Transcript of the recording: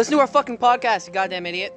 Listen to our fucking podcast, you goddamn idiot.